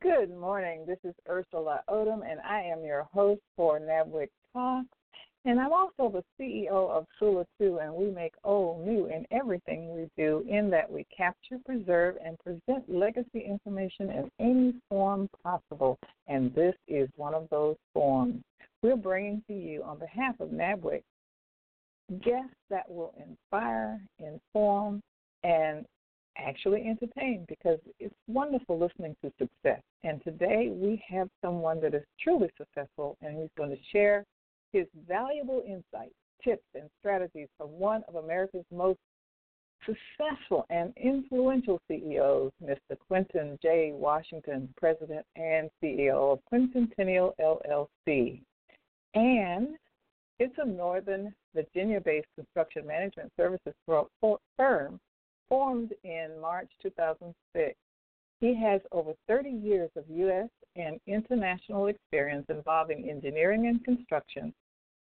Good morning. This is Ursula Odom, and I am your host for NABWIC Talks. And I'm also the CEO of Sula 2, and we make old new in everything we do, in that we capture, preserve, and present legacy information in any form possible. And this is one of those forms. We're bringing to you, on behalf of NABWIC, guests that will inspire, inform, and actually entertain because it's wonderful listening to success. And today we have someone that is truly successful and he's going to share his valuable insights, tips, and strategies from one of America's most successful and influential CEOs, Mr. Quinten J. Washington, President and CEO of Quintessential LLC. And it's a Northern Virginia based construction management services firm formed in March 2006. He has over 30 years of U.S. and international experience involving engineering and construction,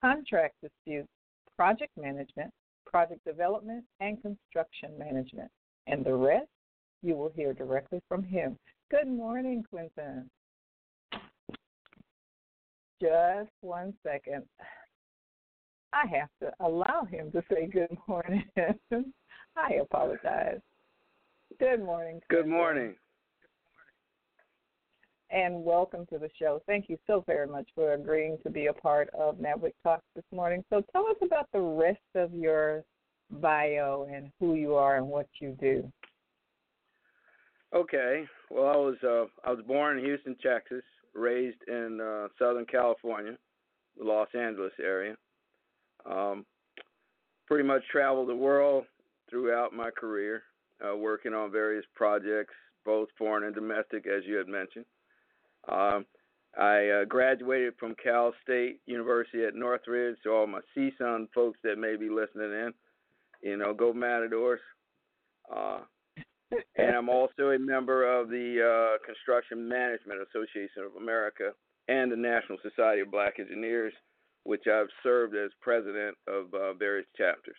contract disputes, project management, project development, and construction management. And the rest you will hear directly from him. Good morning, Quinten. Just one second. I have to allow him to say good morning. I apologize. Good morning. Good morning. And welcome to the show. Thank you so very much for agreeing to be a part of NABWIC Talks this morning. So tell us about the rest of your bio and who you are and what you do. Okay. Well, I was uh, I was born in Houston, Texas, raised in uh, Southern California, the Los Angeles area. Um, pretty much traveled the world, throughout my career, uh, working on various projects, both foreign and domestic, as you had mentioned. Um, I uh, graduated from Cal State University at Northridge. so all my CSUN folks that may be listening in, you know, go Matadors. Uh, and I'm also a member of the uh, Construction Management Association of America and the National Society of Black Engineers, which I've served as president of uh, various chapters.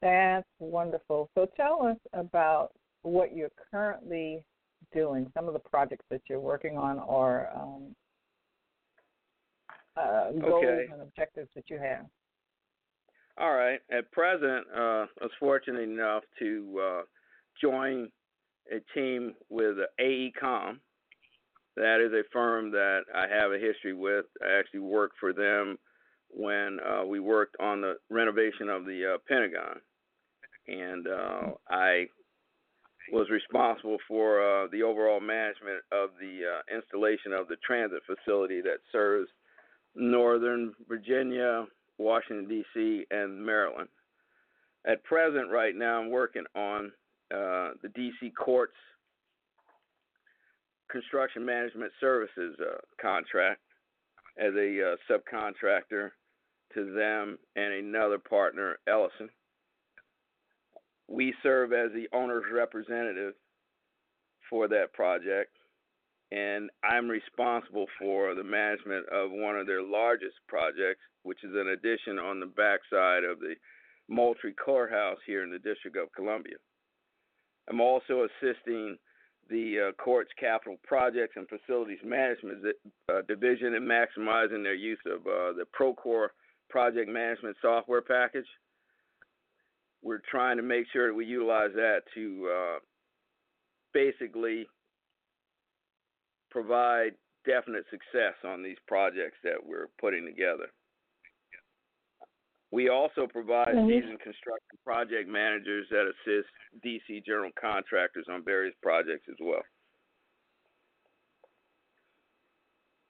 That's wonderful. So tell us about what you're currently doing, some of the projects that you're working on, or um, uh, goals okay. and objectives that you have. All right. At present, uh, I was fortunate enough to uh, join a team with AECOM. That is a firm that I have a history with. I actually worked for them when uh, we worked on the renovation of the uh, Pentagon and uh, I was responsible for uh, the overall management of the uh, installation of the transit facility that serves Northern Virginia, Washington D.C., and Maryland. At present, right now, I'm working on uh, the D.C. courts construction management services uh, contract as a uh, subcontractor to them and another partner, Ellison we serve as the owner's representative for that project. and I'm responsible for the management of one of their largest projects, which is an addition on the backside of the Moultrie Courthouse here in the District of Columbia. I'm also assisting the uh, court's capital projects and facilities management uh, division in maximizing their use of uh, the Procore project management software package. We're trying to make sure that we utilize that to uh, basically provide definite success on these projects that we're putting together. We also provide mm-hmm. seasoned construction project managers that assist DC general contractors on various projects as well.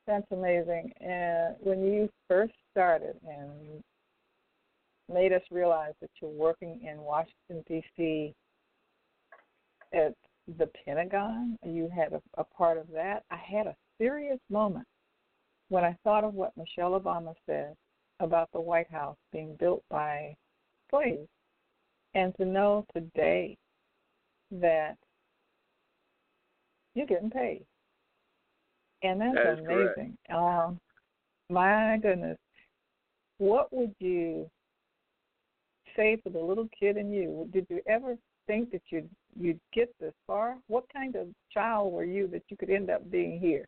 That's amazing. And when you first started and made us realize that you're working in Washington D.C. at the Pentagon, you had a, a part of that. I had a serious moment when I thought of what Michelle Obama said about the White House being built by slaves, and to know today that you're getting paid, and that's that amazing. Um, my goodness, what would you say to the little kid in you? Did you ever think that you'd you'd get this far? What kind of child were you that you could end up being here?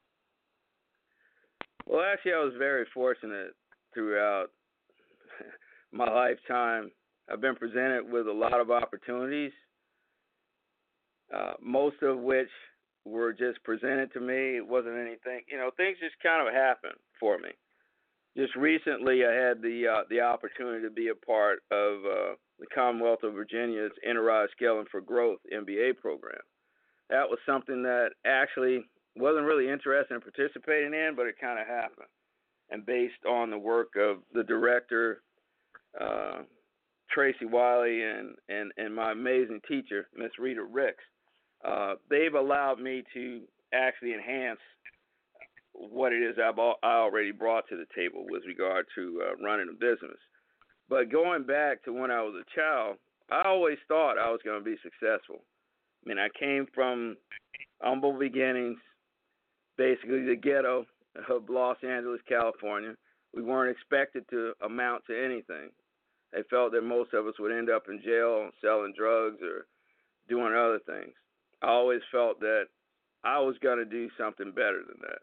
Well, actually, I was very fortunate throughout my lifetime. I've been presented with a lot of opportunities, uh, most of which were just presented to me. It wasn't anything, you know, things just kind of happened for me. Just recently, I had the uh, the opportunity to be a part of uh, the Commonwealth of Virginia's Enterprise Scaling for Growth MBA program. That was something that actually wasn't really interested in participating in, but it kind of happened and based on the work of the director, uh, Tracy Wiley, and, and, and my amazing teacher, Miss Rita Ricks, uh, they've allowed me to actually enhance what it is I've I already brought to the table with regard to uh, running a business. But going back to when I was a child, I always thought I was going to be successful. I mean, I came from humble beginnings, basically the ghetto, of Los Angeles, California. We weren't expected to amount to anything. They felt that most of us would end up in jail selling drugs or doing other things. I always felt that I was going to do something better than that.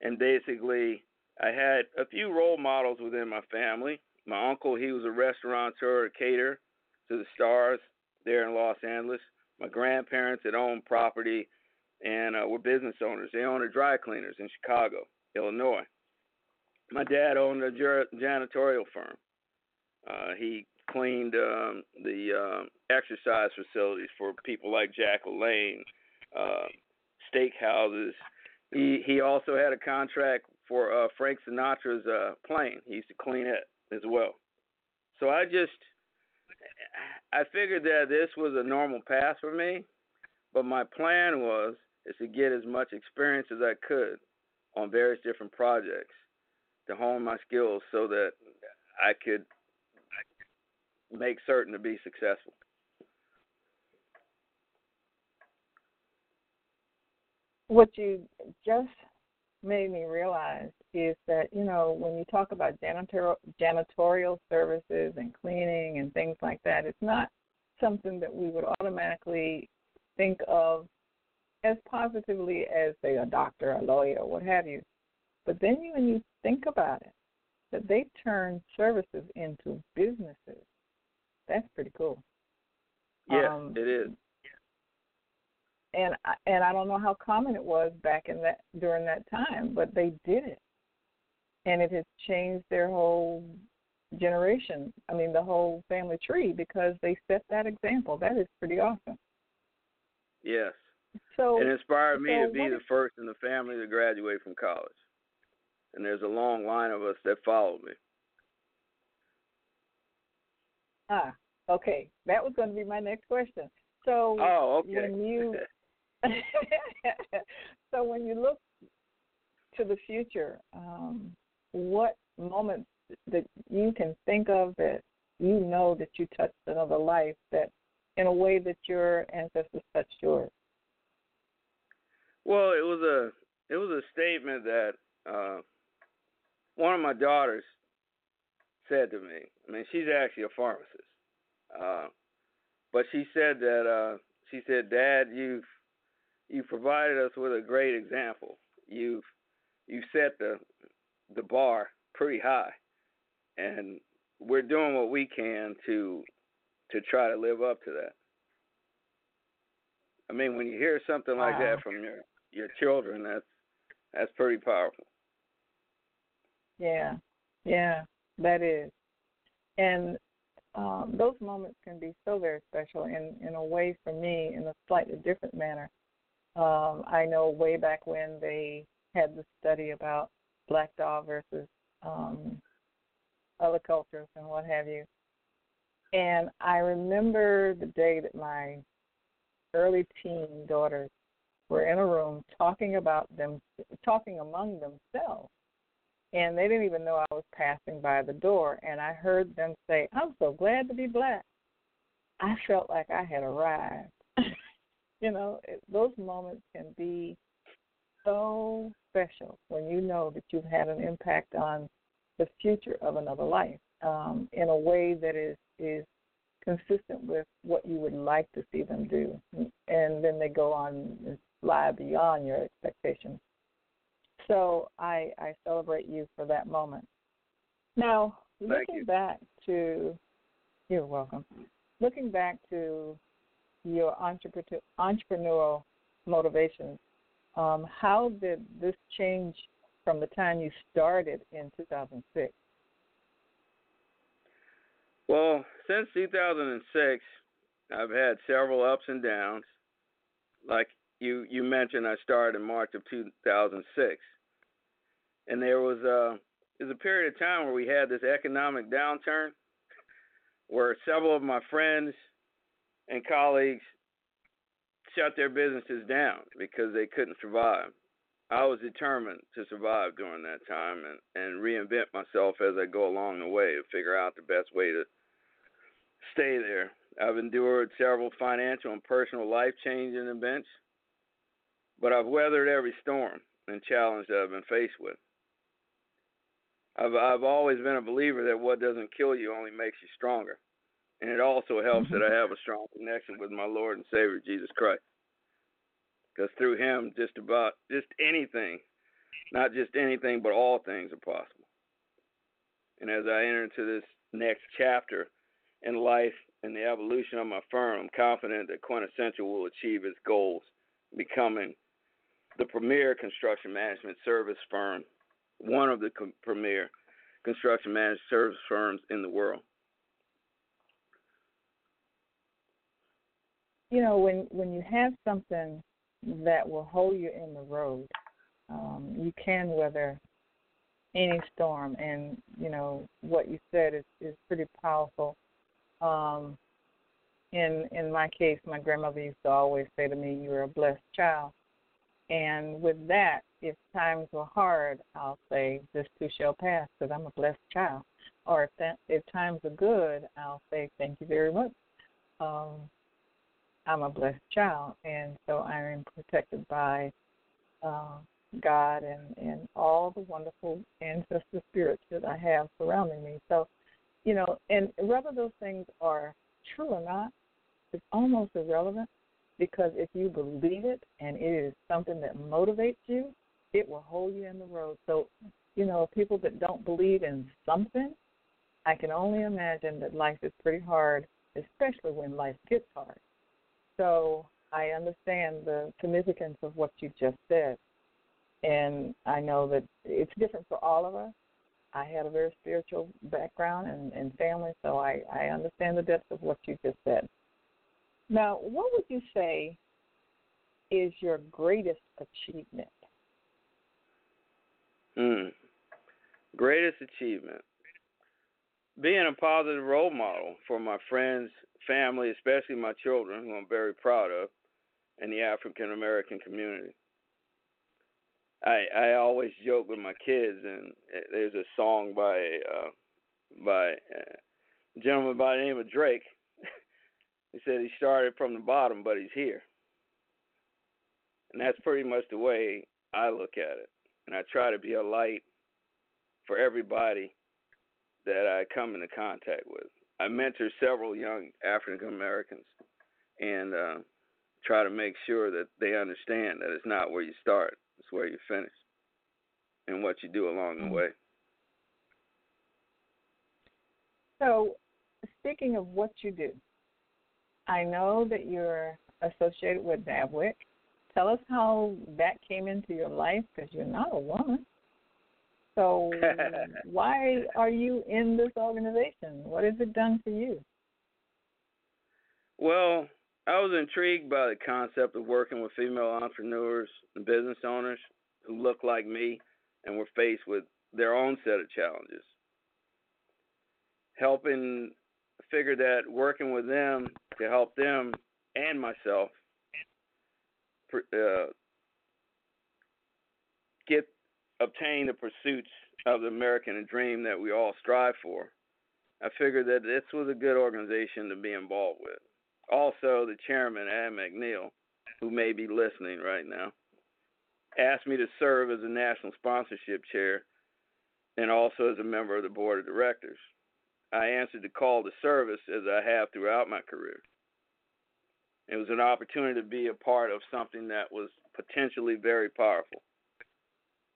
And basically, I had a few role models within my family. My uncle, he was a restaurateur, caterer to the stars there in Los Angeles. My grandparents had owned property and uh, were business owners. They owned a dry cleaners in Chicago, Illinois. My dad owned a janitorial firm. Uh, he cleaned um, the uh, exercise facilities for people like Jack LaLanne, uh, steakhouses. He he also had a contract for uh, Frank Sinatra's uh, plane. He used to clean it as well. So I just I figured that this was a normal path for me, but my plan was is to get as much experience as I could on various different projects to hone my skills so that I could make certain to be successful. What you just made me realize is that you know when you talk about janitorial janitorial services and cleaning and things like that, it's not something that we would automatically think of as positively as say a doctor, a lawyer, or what have you. But then you, when you think about it, that they turn services into businesses. That's pretty cool. Yeah, um, it is. And I, and I don't know how common it was back in that during that time, but they did it, and it has changed their whole generation. I mean, the whole family tree because they set that example. That is pretty awesome. Yes, so it inspired me so to be the first in the family to graduate from college. And there's a long line of us that followed me. Ah, okay. That was going to be my next question. So oh, okay. when you so when you look to the future, um, what moments that you can think of that you know that you touched another life that in a way that your ancestors touched yours? Well, it was a it was a statement that uh, one of my daughters said to me. I mean, she's actually a pharmacist, uh, but she said that uh, she said, "Dad, you've you've provided us with a great example. You've you've set the the bar pretty high, and we're doing what we can to to try to live up to that." I mean, when you hear something like wow. that from your your children, that's that's pretty powerful. Yeah, yeah, that is, and um, those moments can be so very special. In in a way, for me, in a slightly different manner. Um, I know way back when they had the study about Black Dog versus um, other cultures and what have you. And I remember the day that my early teen daughters were in a room talking about them, talking among themselves. And they didn't even know I was passing by the door. And I heard them say, I'm so glad to be black. I felt like I had arrived. You know, it, those moments can be so special when you know that you've had an impact on the future of another life um, in a way that is is consistent with what you would like to see them do, and then they go on and fly beyond your expectations. So I I celebrate you for that moment. Now, looking back to you're welcome. Looking back to your entrepreneurial motivations, um, how did this change from the time you started in 2006? Well, since 2006, I've had several ups and downs. Like you you mentioned, I started in March of 2006, and there was a there was a period of time where we had this economic downturn, where several of my friends and colleagues shut their businesses down because they couldn't survive. I was determined to survive during that time and, and reinvent myself as I go along the way to figure out the best way to stay there. I've endured several financial and personal life changing events, but I've weathered every storm and challenge that I've been faced with. I've I've always been a believer that what doesn't kill you only makes you stronger. And it also helps that mm-hmm. I have a strong connection with my Lord and Savior Jesus Christ. Because through him just about just anything, not just anything, but all things are possible. And as I enter into this next chapter, in life and the evolution of my firm, I'm confident that Quintessential will achieve its goals, becoming the premier construction management service firm, one of the premier construction management service firms in the world. You know, when when you have something that will hold you in the road, um, you can weather any storm. And you know what you said is is pretty powerful um, in in my case, my grandmother used to always say to me, "You're a blessed child." And with that, if times were hard, I'll say, "This too shall pass," because I'm a blessed child. Or if that, if times are good, I'll say, "Thank you very much." Um, I'm a blessed child, and so I am protected by uh, God and and all the wonderful ancestor spirits that I have surrounding me. So you know, and whether those things are true or not is almost irrelevant because if you believe it and it is something that motivates you, it will hold you in the road. So, you know, people that don't believe in something, I can only imagine that life is pretty hard, especially when life gets hard. So I understand the significance of what you just said. And I know that it's different for all of us. I had a very spiritual background and, and family, so I, I understand the depth of what you just said. Now, what would you say is your greatest achievement? Hmm. Greatest achievement. Being a positive role model for my friends, family, especially my children, who I'm very proud of, and the African American community. I I always joke with my kids, and uh, there's a song by uh, by uh, a gentleman by the name of Drake. he said he started from the bottom, but he's here. And that's pretty much the way I look at it. And I try to be a light for everybody that I come into contact with. I mentor several young African Americans and uh, try to make sure that they understand that it's not where you start, it's where you finish and what you do along the Mm-hmm. way. So, speaking of what you do, I know that you're associated with NABWIC. Tell us how that came into your life because you're not a woman. So, why are you in this organization? What has it done for you? Well, I was intrigued by the concept of working with female entrepreneurs and business owners who look like me and were faced with their own set of challenges. Helping figure that working with them to help them and myself uh, obtain the pursuits of the American dream that we all strive for. I figured that this was a good organization to be involved with. Also, the chairman, Ann McNeil, who may be listening right now, asked me to serve as a national sponsorship chair and also as a member of the board of directors. I answered the call to service as I have throughout my career. It was an opportunity to be a part of something that was potentially very powerful.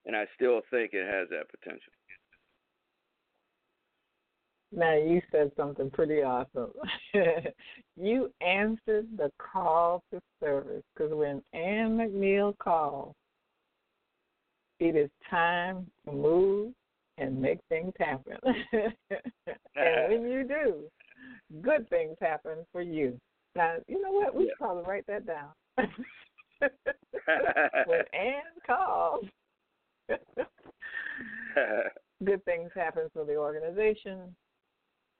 And I still think it has that potential. Now, you said something pretty awesome. you answered the call to service because when Ann McNeil calls, it is time to move and make things happen. and when you do, good things happen for you. Now, you know what? We should probably write that down. when Ann calls, good things happen for the organization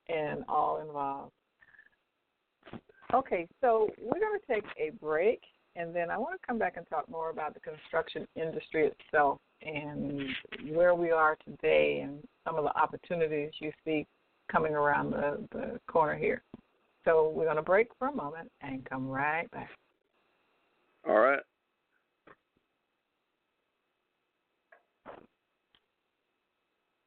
and all involved. Okay, so we're going to take a break, and then I want to come back and talk more about the construction industry itself and where we are today and some of the opportunities you see coming around the, the corner here. So we're going to break for a moment and come right back. All right.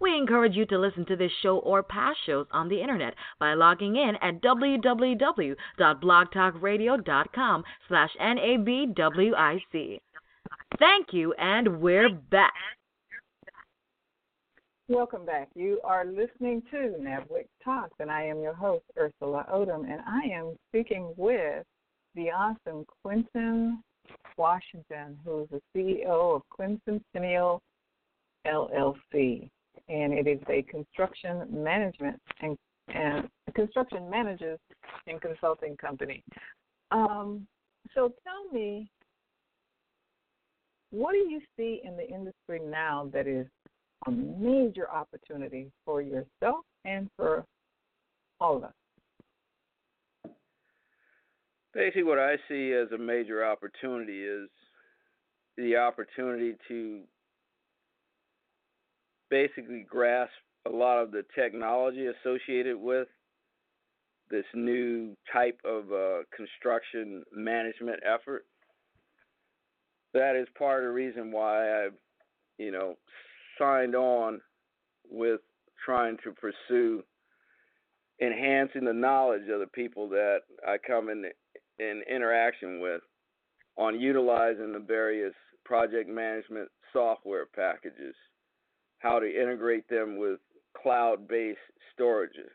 We encourage you to listen to this show or past shows on the internet by logging in at www.blogtalkradio.com slash NABWIC. Thank you, and we're back. Welcome back. You are listening to NABWIC Talks, and I am your host, Ursula Odom, and I am speaking with the awesome Quinten Washington, who is the CEO of Quintessential LLC, and it is a construction management and, and construction managers and consulting company. Um, so tell me, what do you see in the industry now that is a major opportunity for yourself and for all of us? Basically, what I see as a major opportunity is the opportunity to basically grasp a lot of the technology associated with this new type of uh, construction management effort. That is part of the reason why I've, you know, signed on with trying to pursue enhancing the knowledge of the people that I come in in interaction with on utilizing the various project management software packages how to integrate them with cloud based storages,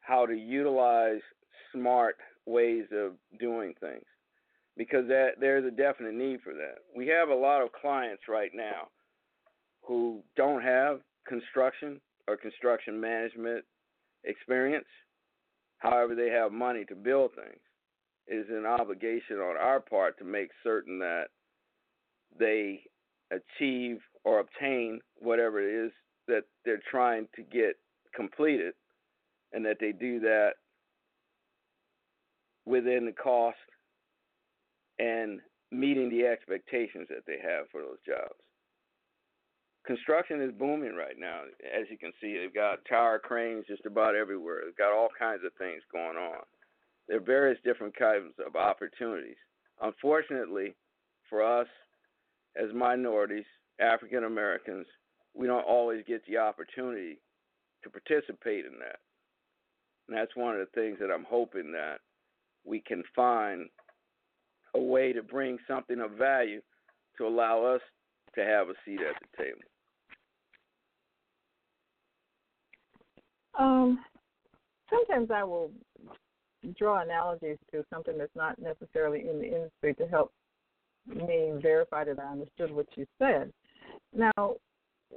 how to utilize smart ways of doing things because that there's a definite need for that. We have a lot of clients right now who don't have construction or construction management experience. However, they have money to build things. It is an obligation on our part to make certain that they achieve or obtain whatever it is that they're trying to get completed and that they do that within the cost and meeting the expectations that they have for those jobs. Construction is booming right now. As you can see, they've got tower cranes just about everywhere. They've got all kinds of things going on. There are various different kinds of opportunities. Unfortunately, for us as minorities, African Americans, we don't always get the opportunity to participate in that. And that's one of the things that I'm hoping that we can find a way to bring something of value to allow us to have a seat at the table. Um, sometimes I will draw analogies to something that's not necessarily in the industry to help me verify that I understood what you said. Now,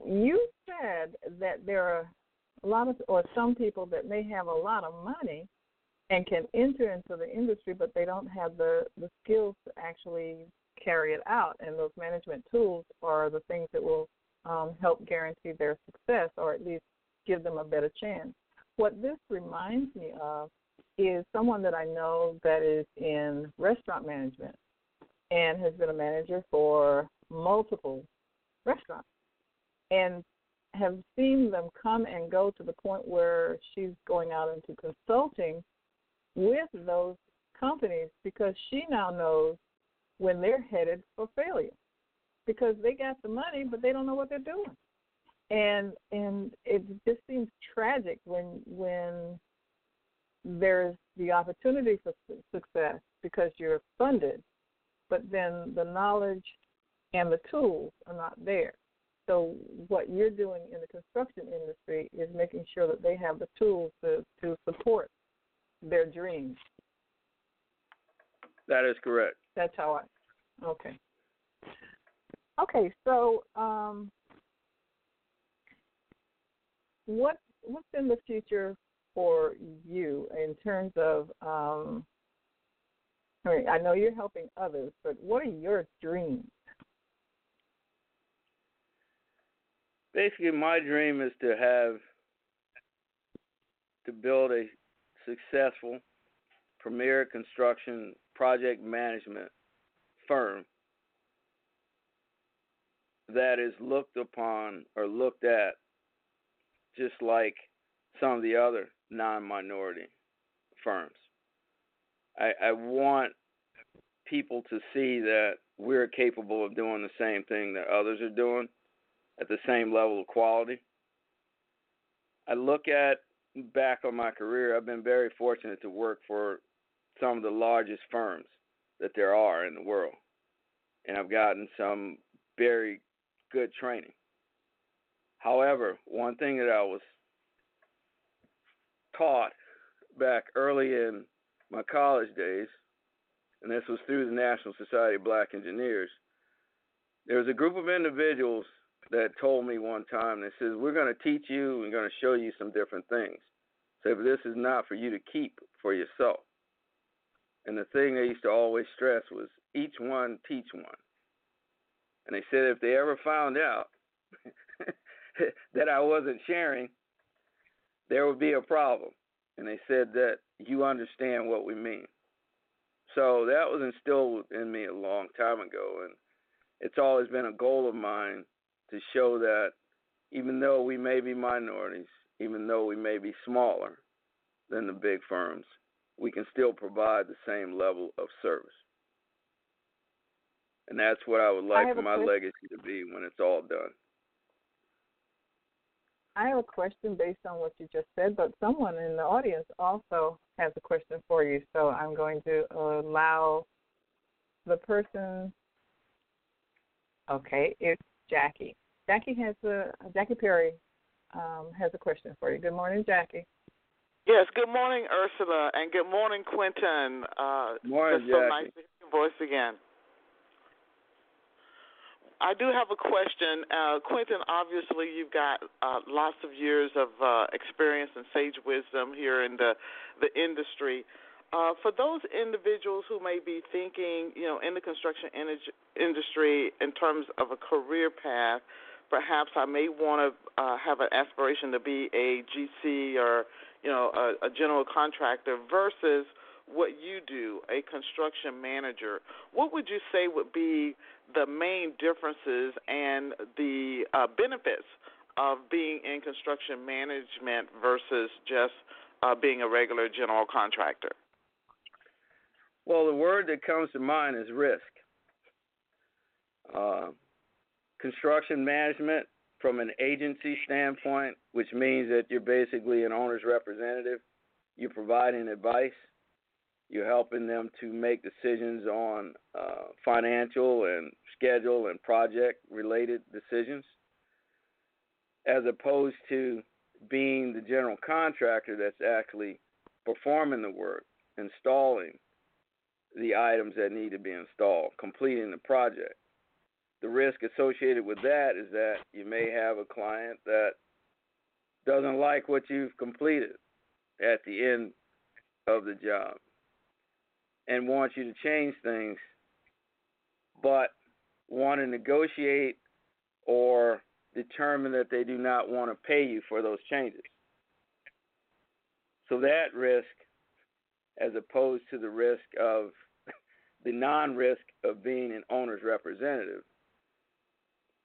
you said that there are a lot of or some people that may have a lot of money and can enter into the industry, but they don't have the the skills to actually carry it out. And those management tools are the things that will um, help guarantee their success, or at least give them a better chance. What this reminds me of is someone that I know that is in restaurant management and has been a manager for multiple restaurants and have seen them come and go to the point where she's going out into consulting with those companies because she now knows when they're headed for failure because they got the money but they don't know what they're doing. And and it just seems tragic when when there's the opportunity for success because you're funded but then the knowledge and the tools are not there so what you're doing in the construction industry is making sure that they have the tools to to support their dreams. That is correct. That's how I. Okay. Okay, so um, what what's in the future for you in terms of? Um, I mean, I know you're helping others, but what are your dreams? Basically, my dream is to have to build a successful premier construction project management firm that is looked upon or looked at just like some of the other non minority firms. I, I want people to see that we're capable of doing the same thing that others are doing at the same level of quality. I look at back on my career, I've been very fortunate to work for some of the largest firms that there are in the world. And I've gotten some very good training. However, one thing that I was taught back early in my college days, and this was through the National Society of Black Engineers, there was a group of individuals that told me one time, they says, We're going to teach you, we're going to show you some different things. So this is not for you to keep for yourself. And the thing they used to always stress was each one teach one. And they said if they ever found out that I wasn't sharing, there would be a problem. And they said that you understand what we mean. So that was instilled in me a long time ago. And it's always been a goal of mine to show that even though we may be minorities, even though we may be smaller than the big firms, we can still provide the same level of service. And that's what I would like I for my legacy to be when it's all done. I have a question based on what you just said, but someone in the audience also has a question for you. So I'm going to allow the person. Okay, it's Jackie. Jackie has a Jackie Perry um, has a question for you. Good morning, Jackie. Yes, good morning, Ursula, and good morning, Quinten. Uh, morning, it's so nice to hear your voice again. I do have a question. Uh, Quinten, obviously, you've got uh, lots of years of uh, experience and sage wisdom here in the, the industry. Uh, for those individuals who may be thinking, you know, in the construction industry in terms of a career path, perhaps I may want to uh, have an aspiration to be a GC or, you know, a, a general contractor versus what you do, a construction manager. What would you say would be the main differences and the uh, benefits of being in construction management versus just uh, being a regular general contractor? Well, the word that comes to mind is risk. Uh, construction management, from an agency standpoint, which means that you're basically an owner's representative, you're providing advice, you're helping them to make decisions on uh, financial and schedule and project related decisions, as opposed to being the general contractor that's actually performing the work, installing the items that need to be installed, completing the project. The risk associated with that is that you may have a client that doesn't like what you've completed at the end of the job and wants you to change things, but want to negotiate or determine that they do not want to pay you for those changes. So that risk, as opposed to the risk of the non risk of being an owner's representative,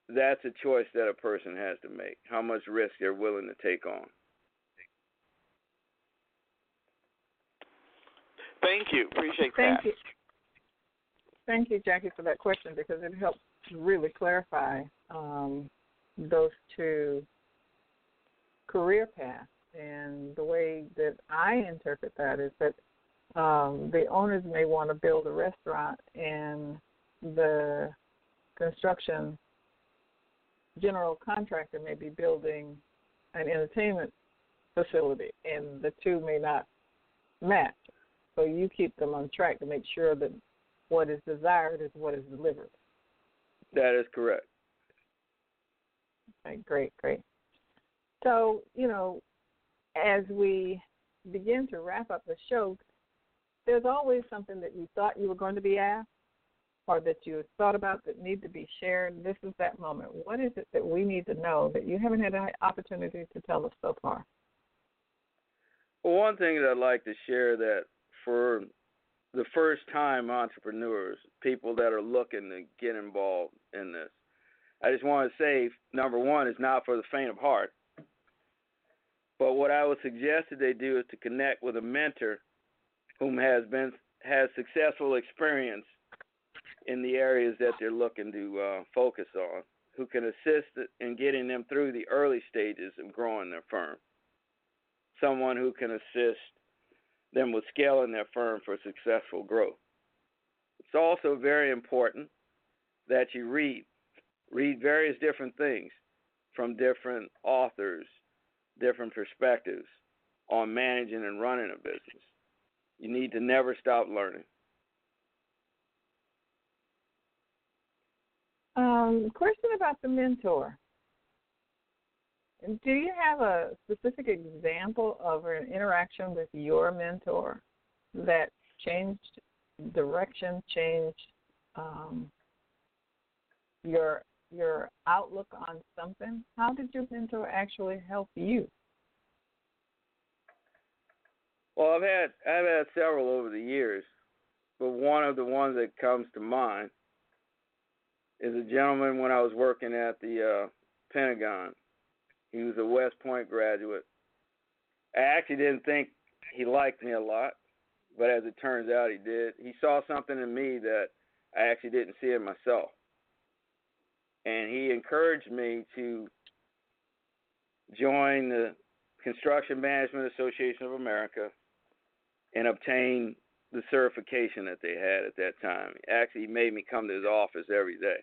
that's a choice that a person has to make how much risk they're willing to take on. Thank you. Appreciate Thank that. You. Thank you, Jackie, for that question because it helps really clarify um, those two career paths. And the way that I interpret that is that um, the owners may want to build a restaurant, and the construction general contractor may be building an entertainment facility, and the two may not match. So you keep them on track to make sure that what is desired is what is delivered. That is correct. Okay, great, great. So, you know, as we begin to wrap up the show, there's always something that you thought you were going to be asked or that you thought about that need to be shared. This is that moment. What is it that we need to know that you haven't had an opportunity to tell us so far? Well, one thing that I'd like to share that for the first time entrepreneurs, people that are looking to get involved in this. I just want to say number one is not for the faint of heart. But what I would suggest that they do is to connect with a mentor whom has been has successful experience in the areas that they're looking to uh, focus on, who can assist in getting them through the early stages of growing their firm. Someone who can assist them with scaling their firm for successful growth. It's also very important that you read. Read various different things from different authors, different perspectives on managing and running a business. You need to never stop learning. Um, question about the mentor. Do you have a specific example of an interaction with your mentor that changed direction, changed um, your your outlook on something? How did your mentor actually help you? Well, I've had I've had several over the years, but one of the ones that comes to mind is a gentleman when I was working at the uh, Pentagon he was a West Point graduate. I actually didn't think he liked me a lot, but as it turns out, he did. He saw something in me that I actually didn't see in myself. And he encouraged me to join the Construction Management Association of America and obtain the certification that they had at that time. He actually made me come to his office every day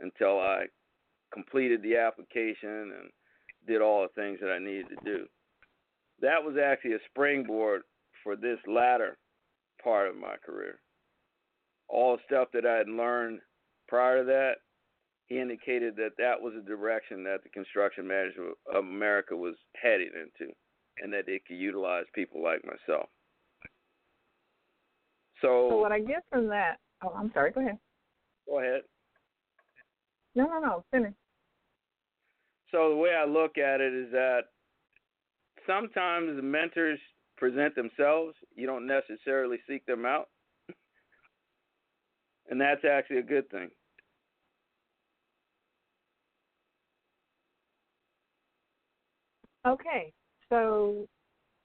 until I completed the application and did all the things that I needed to do. That was actually a springboard for this latter part of my career. All the stuff that I had learned prior to that, he indicated that that was a direction that the construction management of America was heading into, and that it could utilize people like myself. So, so what I get from that, oh, I'm sorry. Go ahead. Go ahead. No, no, no. Finish. So the way I look at it is that sometimes the mentors present themselves. You don't necessarily seek them out. And that's actually a good thing. Okay. So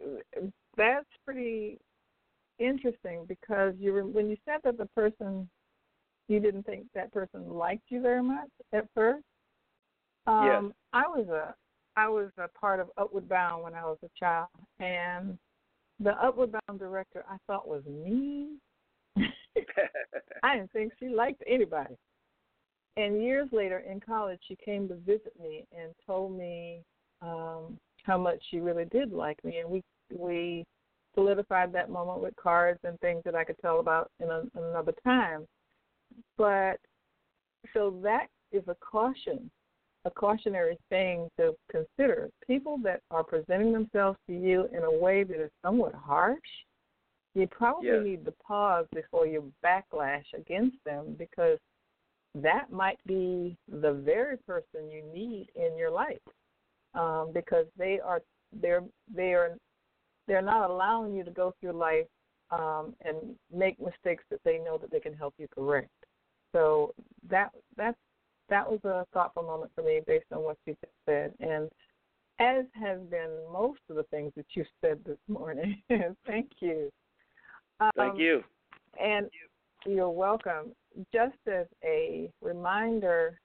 uh, that's pretty interesting because you were, when you said that the person you didn't think that person liked you very much at first. Um, yes. I was a I was a part of Upward Bound when I was a child, and the Upward Bound director I thought was mean. I didn't think she liked anybody. And years later in college, she came to visit me and told me um, how much she really did like me, and we we solidified that moment with cards and things that I could tell about in a, another time. But so that is a caution, a cautionary thing to consider. People that are presenting themselves to you in a way that is somewhat harsh, you probably yes. need to pause before you backlash against them because that might be the very person you need in your life um, because they are they're they are they're not allowing you to go through life um, and make mistakes that they know that they can help you correct. So that that that was a thoughtful moment for me based on what you just said, and as has been most of the things that you said this morning. Thank you. Um, Thank you. And you're welcome. Just as a reminder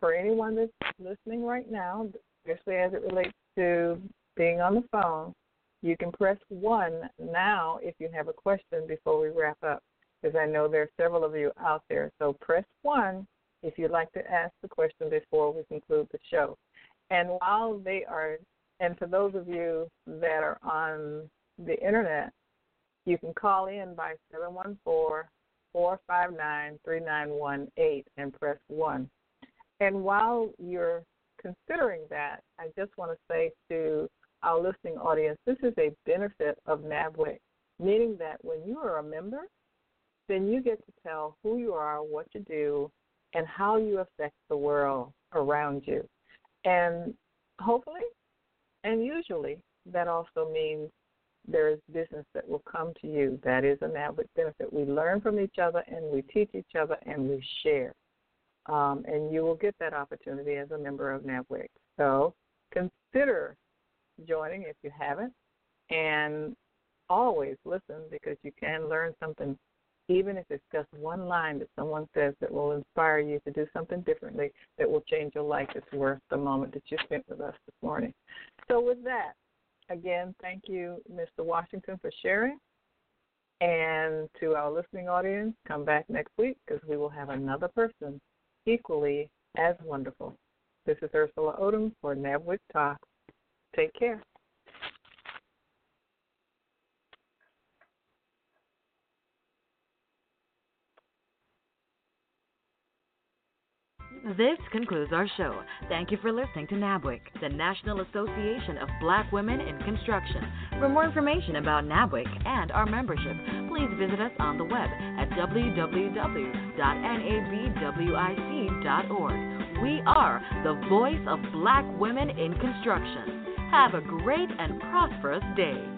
for anyone that's listening right now, especially as it relates to being on the phone, you can press one now if you have a question before we wrap up, because I know there are several of you out there. So press one if you'd like to ask the question before we conclude the show. And while they are, and for those of you that are on the internet, you can call in by 714 459 3918 and press 1. And while you're considering that, I just want to say to our listening audience, this is a benefit of NABWIC, meaning that when you are a member, then you get to tell who you are, what you do, and how you affect the world around you. And hopefully, and usually, that also means there is business that will come to you. That is a NABWIC benefit. We learn from each other and we teach each other and we share. Um, and you will get that opportunity as a member of NABWIC. So consider joining if you haven't. And always listen because you can learn something, even if it's just one line that someone says that will inspire you to do something differently that will change your life. It's worth the moment that you spent with us this morning. So, with that, again, thank you, Mr. Washington, for sharing. And to our listening audience, come back next week because we will have another person equally as wonderful. This is Ursula Odom for NABWIC Talk. Take care. This concludes our show. Thank you for listening to NABWIC, the National Association of Black Women in Construction. For more information about NABWIC and our membership, please visit us on the web at www.nabwic.org. We are the voice of black women in construction. Have a great and prosperous day.